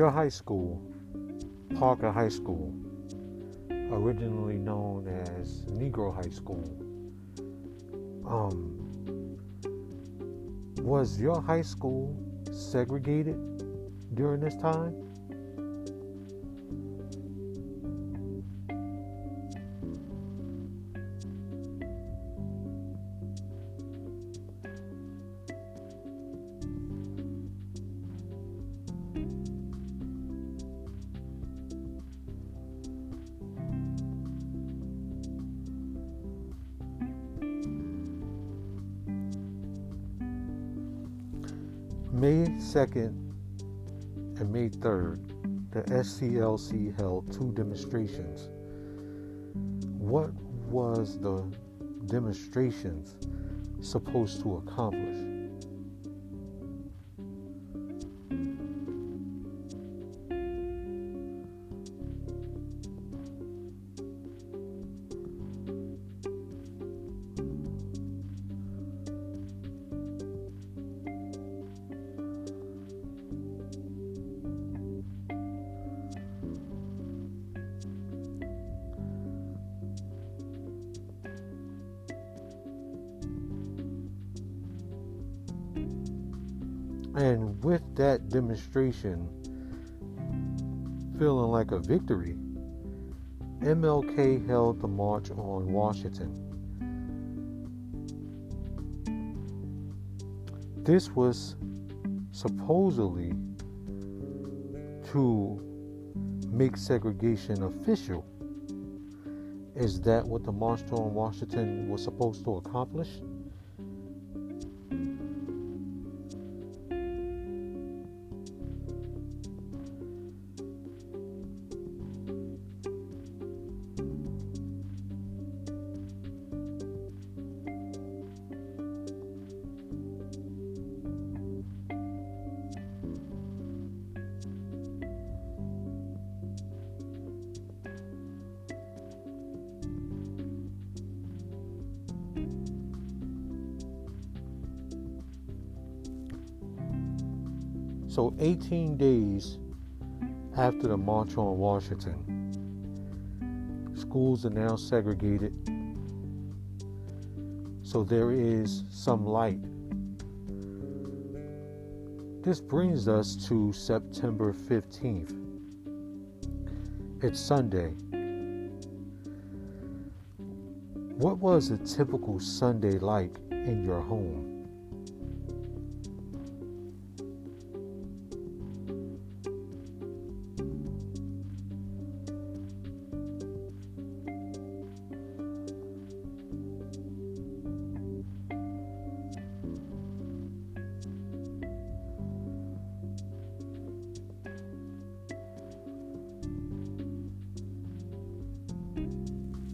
Your high school, Parker High School, originally known as Negro High School, um, was your high school segregated during this time? May 2nd and May 3rd, the SCLC held two demonstrations. What was the demonstrations supposed to accomplish? Feeling like a victory, MLK held the march on Washington. This was supposedly to make segregation official. Is that what the March on Washington was supposed to accomplish? So, 18 days after the March on Washington, schools are now segregated. So, there is some light. This brings us to September 15th. It's Sunday. What was a typical Sunday like in your home?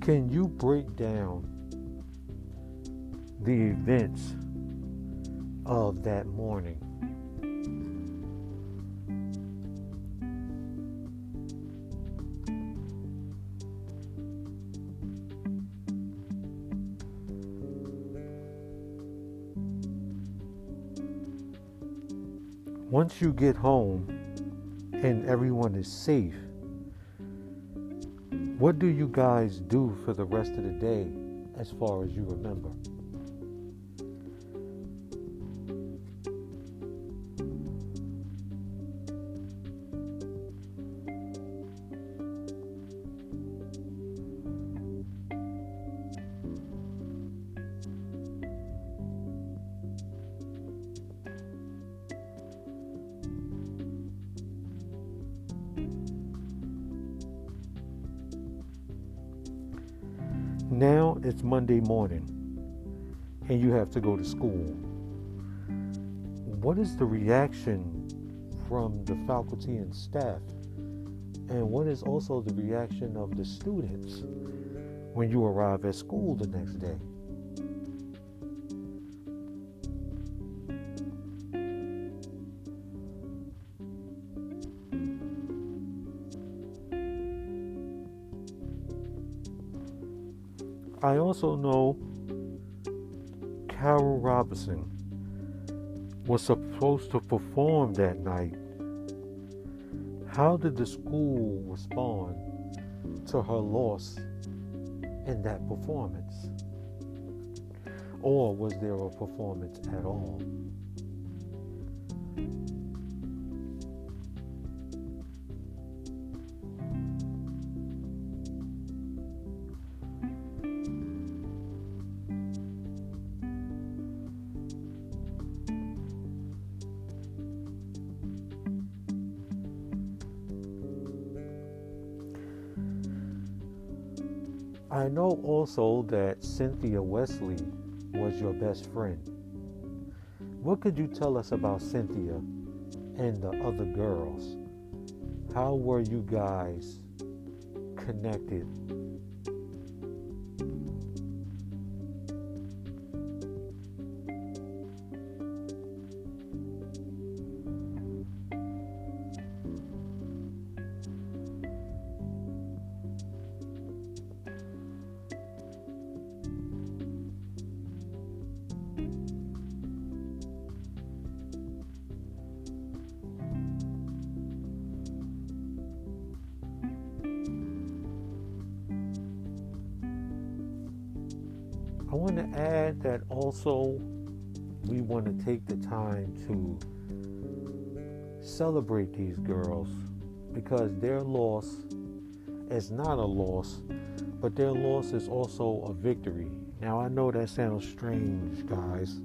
Can you break down the events of that morning? Once you get home and everyone is safe, what do you guys do for the rest of the day as far as you remember? It's Monday morning and you have to go to school. What is the reaction from the faculty and staff? And what is also the reaction of the students when you arrive at school the next day? I also know Carol Robertson was supposed to perform that night How did the school respond to her loss in that performance? Or was there a performance at all? I know also that Cynthia Wesley was your best friend. What could you tell us about Cynthia and the other girls? How were you guys connected add that also we want to take the time to celebrate these girls because their loss is not a loss, but their loss is also a victory. Now, I know that sounds strange, guys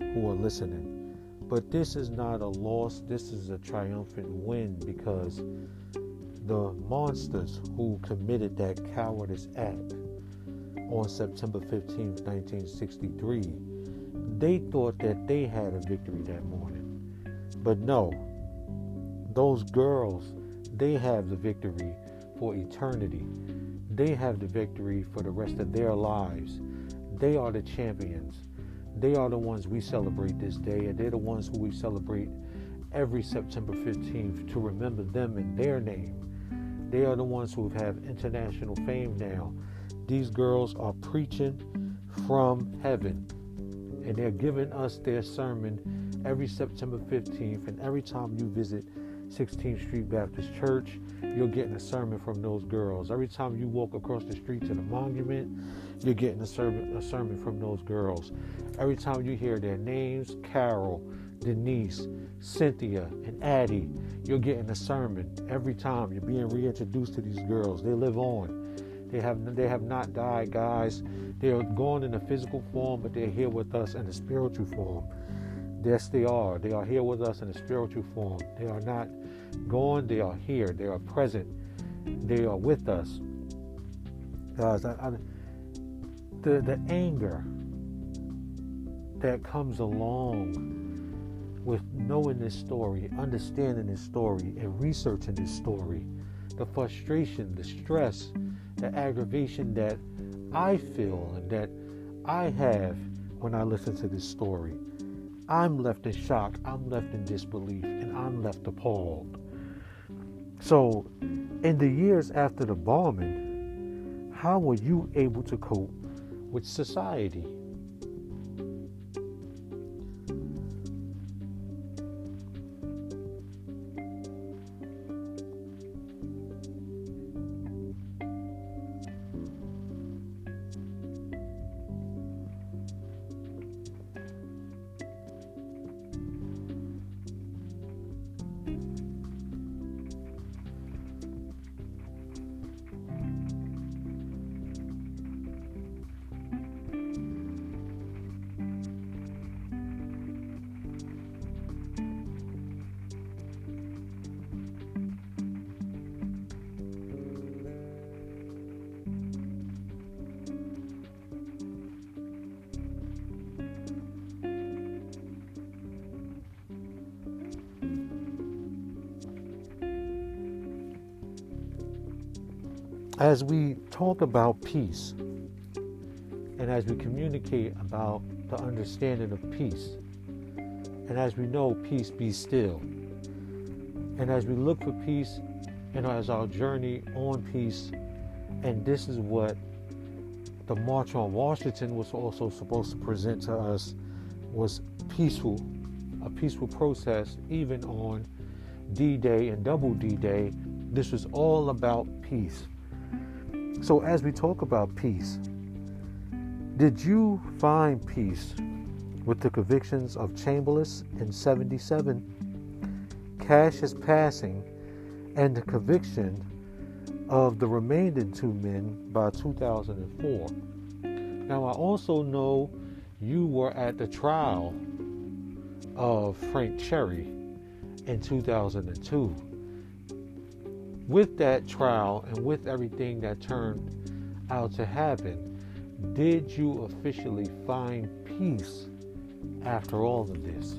who are listening, but this is not a loss, this is a triumphant win because the monsters who committed that cowardice act on September 15, 1963, they thought that they had a victory that morning. But no, those girls, they have the victory for eternity. They have the victory for the rest of their lives. They are the champions. They are the ones we celebrate this day, and they're the ones who we celebrate every September 15th to remember them in their name. They are the ones who have international fame now these girls are preaching from heaven, and they're giving us their sermon every September 15th. And every time you visit 16th Street Baptist Church, you're getting a sermon from those girls. Every time you walk across the street to the monument, you're getting a sermon, a sermon from those girls. Every time you hear their names, Carol, Denise, Cynthia, and Addie, you're getting a sermon. Every time you're being reintroduced to these girls, they live on. They have they have not died, guys. They are gone in a physical form, but they're here with us in a spiritual form. Yes, they are. They are here with us in a spiritual form. They are not gone. They are here. They are present. They are with us. Guys, I, I, the the anger that comes along with knowing this story, understanding this story, and researching this story, the frustration, the stress, the aggravation that I feel and that I have when I listen to this story. I'm left in shock, I'm left in disbelief, and I'm left appalled. So, in the years after the bombing, how were you able to cope with society? As we talk about peace and as we communicate about the understanding of peace, and as we know, peace be still, and as we look for peace and as our journey on peace, and this is what the March on Washington was also supposed to present to us was peaceful, a peaceful process, even on D Day and Double D Day, this was all about peace. So, as we talk about peace, did you find peace with the convictions of Chambliss in 77, Cash's passing, and the conviction of the remaining two men by 2004? Now, I also know you were at the trial of Frank Cherry in 2002. With that trial and with everything that turned out to happen, did you officially find peace after all of this?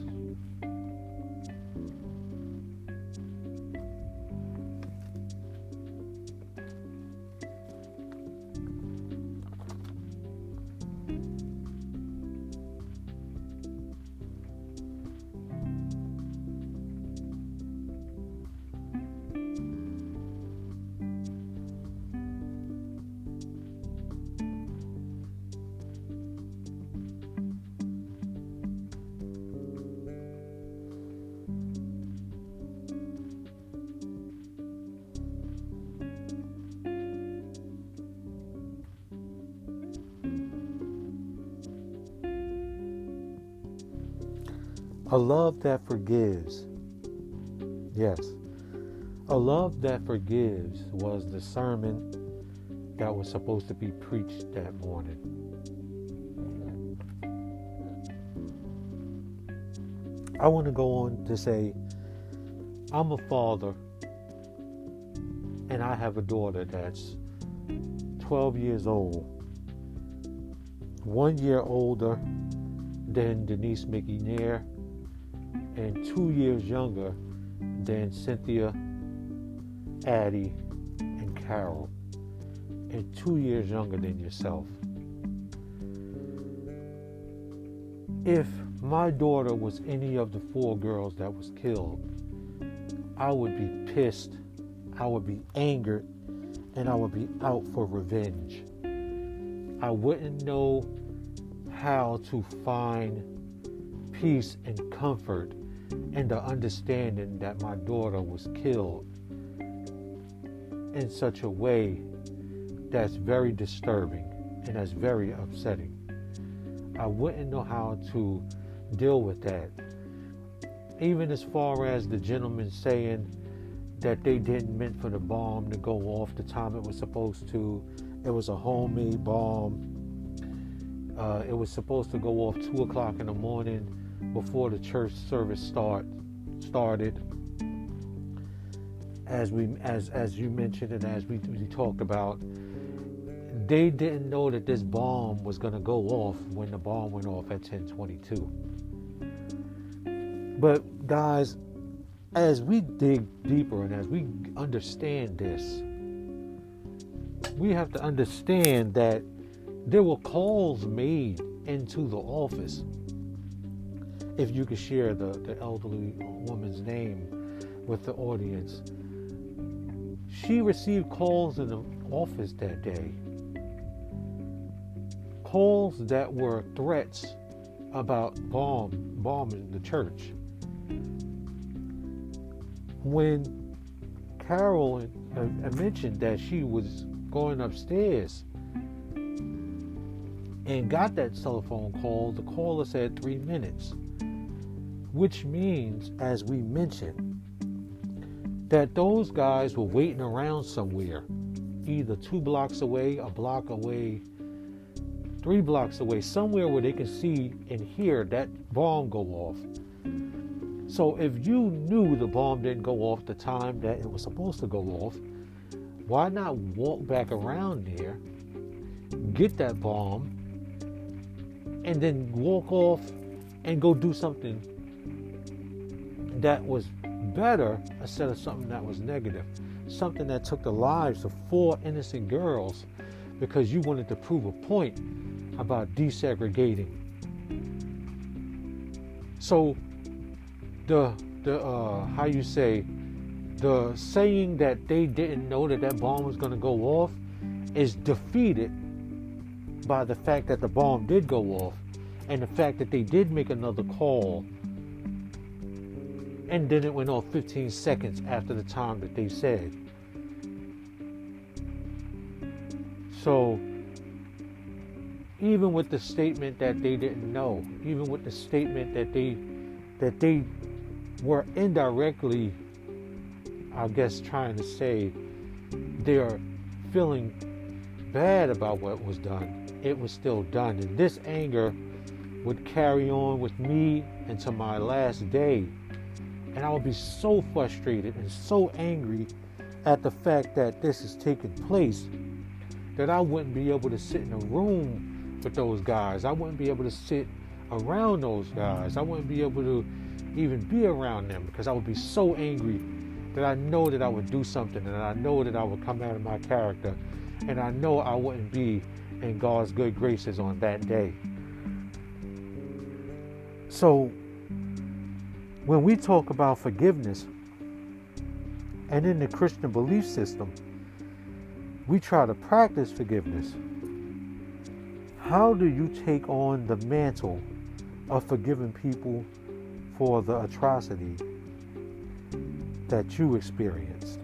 A love that forgives. Yes. A love that forgives was the sermon that was supposed to be preached that morning. I want to go on to say, I'm a father and I have a daughter that's 12 years old, one year older than Denise McNair and two years younger than Cynthia, Addie, and Carol, and two years younger than yourself. If my daughter was any of the four girls that was killed, I would be pissed, I would be angered, and I would be out for revenge. I wouldn't know how to find peace and comfort and the understanding that my daughter was killed in such a way that's very disturbing and that's very upsetting. I wouldn't know how to deal with that. Even as far as the gentleman saying that they didn't meant for the bomb to go off the time it was supposed to. It was a homemade bomb. Uh, it was supposed to go off two o'clock in the morning before the church service start started. As we as as you mentioned and as we, we talked about they didn't know that this bomb was going to go off when the bomb went off at 1022 but guys as we dig deeper and as we understand this we have to understand that there were calls made into the office if you could share the, the elderly woman's name with the audience. She received calls in the office that day. Calls that were threats about bomb bombing the church. When Carol uh, mentioned that she was going upstairs and got that telephone call, the caller said three minutes which means, as we mentioned, that those guys were waiting around somewhere, either two blocks away, a block away, three blocks away, somewhere where they can see and hear that bomb go off. So if you knew the bomb didn't go off the time that it was supposed to go off, why not walk back around there, get that bomb, and then walk off and go do something that was better instead of something that was negative. Something that took the lives of four innocent girls because you wanted to prove a point about desegregating. So the the uh, how you say the saying that they didn't know that that bomb was going to go off is defeated by the fact that the bomb did go off and the fact that they did make another call And then it went off 15 seconds after the time that they said. So, even with the statement that they didn't know, even with the statement that they that they were indirectly, I guess, trying to say they're feeling bad about what was done, it was still done. And this anger would carry on with me until my last day. And I would be so frustrated and so angry at the fact that this is taking place that I wouldn't be able to sit in a room with those guys. I wouldn't be able to sit around those guys. I wouldn't be able to even be around them because I would be so angry that I know that I would do something and I know that I would come out of my character and I know I wouldn't be in God's good graces on that day. So, when we talk about forgiveness and in the Christian belief system, we try to practice forgiveness. How do you take on the mantle of forgiving people for the atrocity that you experienced?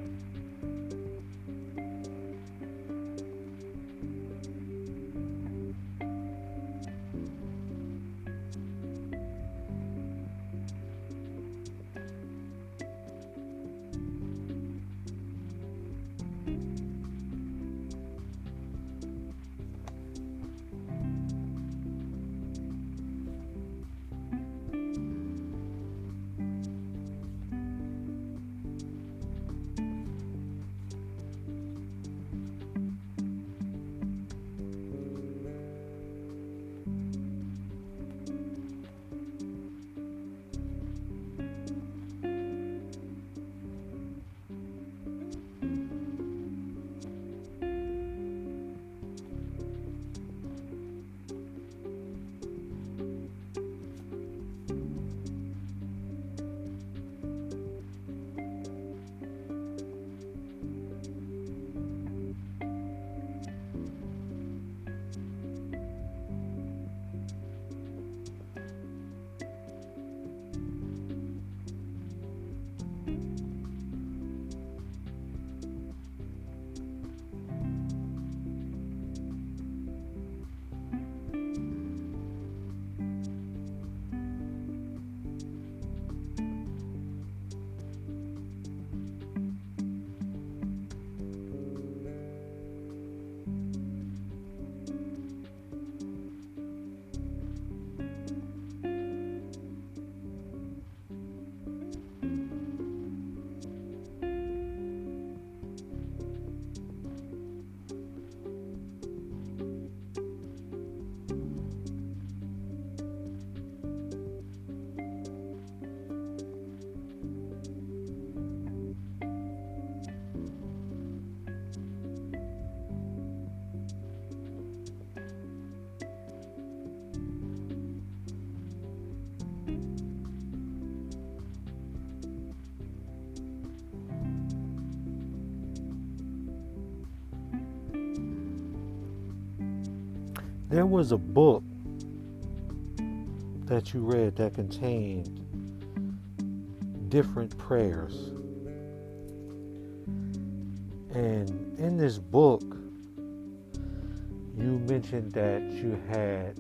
There was a book that you read that contained different prayers. And in this book, you mentioned that you had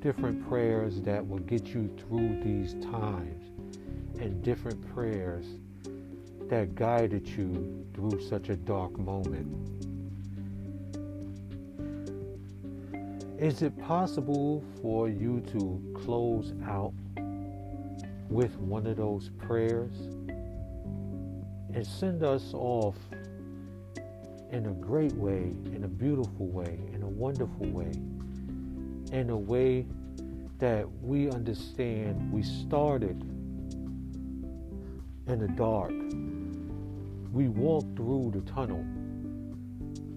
different prayers that will get you through these times and different prayers that guided you through such a dark moment. Is it possible for you to close out with one of those prayers and send us off in a great way, in a beautiful way, in a wonderful way, in a way that we understand we started in the dark. We walked through the tunnel.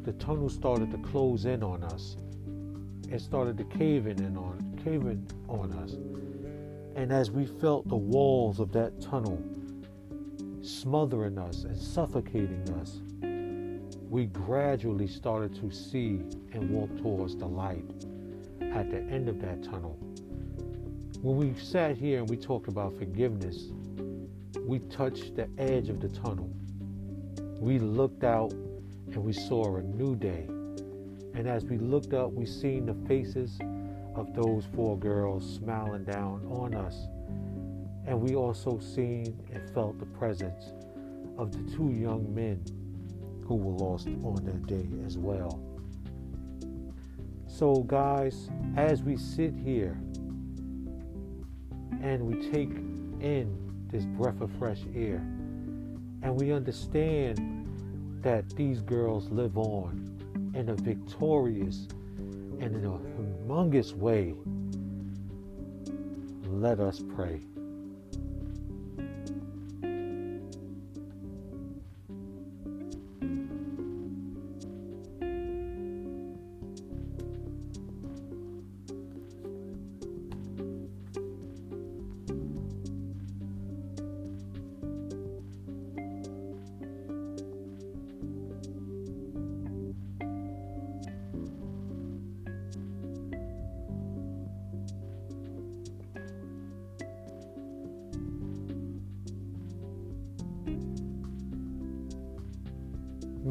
The tunnel started to close in on us and started to cave in on caving on us. And as we felt the walls of that tunnel smothering us and suffocating us, we gradually started to see and walk towards the light at the end of that tunnel. when we sat here and we talked about forgiveness, we touched the edge of the tunnel. We looked out and we saw a new day. And as we looked up, we seen the faces of those four girls smiling down on us. And we also seen and felt the presence of the two young men who were lost on that day as well. So, guys, as we sit here and we take in this breath of fresh air and we understand that these girls live on in a victorious and in a humongous way, let us pray.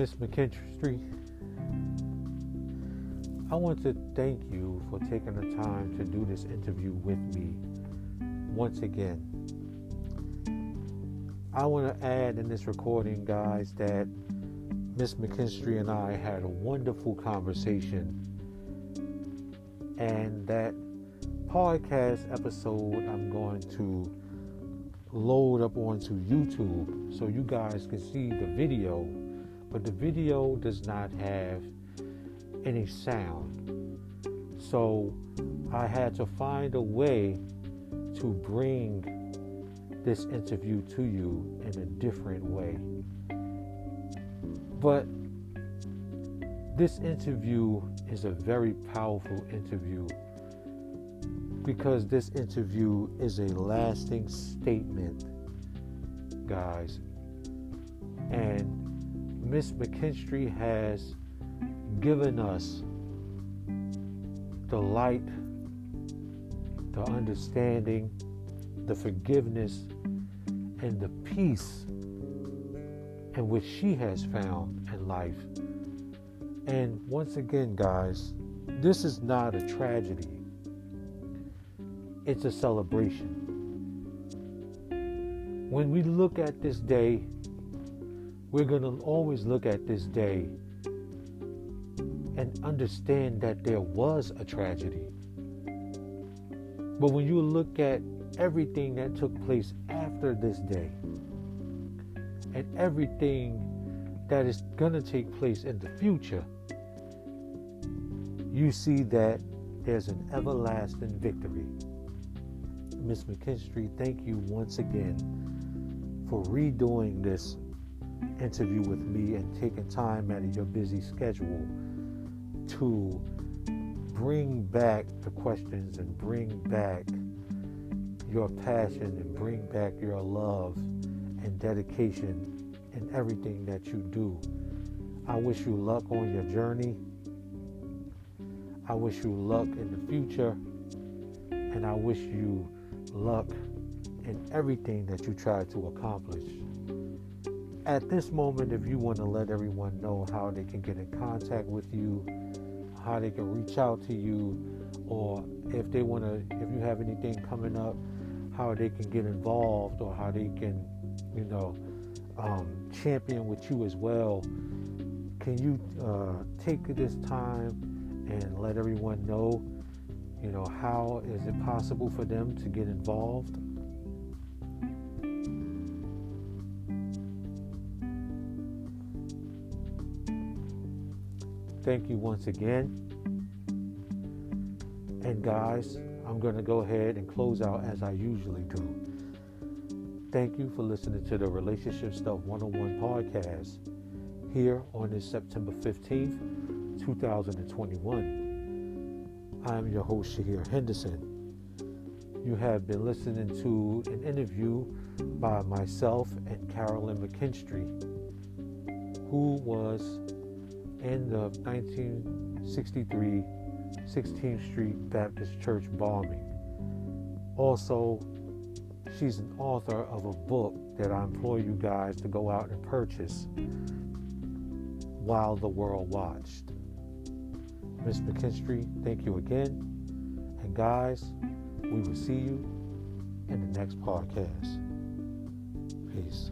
Miss McKinstry, I want to thank you for taking the time to do this interview with me once again. I want to add in this recording, guys, that Miss McKinstry and I had a wonderful conversation, and that podcast episode I'm going to load up onto YouTube so you guys can see the video but the video does not have any sound. So I had to find a way to bring this interview to you in a different way. But this interview is a very powerful interview because this interview is a lasting statement, guys. And Miss McKinstry has given us the light, the understanding, the forgiveness, and the peace in which she has found in life. And once again, guys, this is not a tragedy, it's a celebration. When we look at this day we're going to always look at this day and understand that there was a tragedy. But when you look at everything that took place after this day and everything that is going to take place in the future, you see that there's an everlasting victory. Miss McKinstry, thank you once again for redoing this interview with me and taking time out of your busy schedule to bring back the questions and bring back your passion and bring back your love and dedication in everything that you do. I wish you luck on your journey. I wish you luck in the future. And I wish you luck in everything that you try to accomplish at this moment, if you want to let everyone know how they can get in contact with you, how they can reach out to you, or if they want to, if you have anything coming up, how they can get involved or how they can, you know, um, champion with you as well. Can you uh, take this time and let everyone know, you know, how is it possible for them to get involved? Thank you once again. And guys, I'm going to go ahead and close out as I usually do. Thank you for listening to the Relationship Stuff 101 podcast here on this September 15th, 2021. I'm your host, Shahir Henderson. You have been listening to an interview by myself and Carolyn McKinstry, who was in of 1963 16th Street Baptist Church bombing. Also, she's an author of a book that I implore you guys to go out and purchase while the world watched. Miss McKinstry, thank you again. And guys, we will see you in the next podcast. Peace.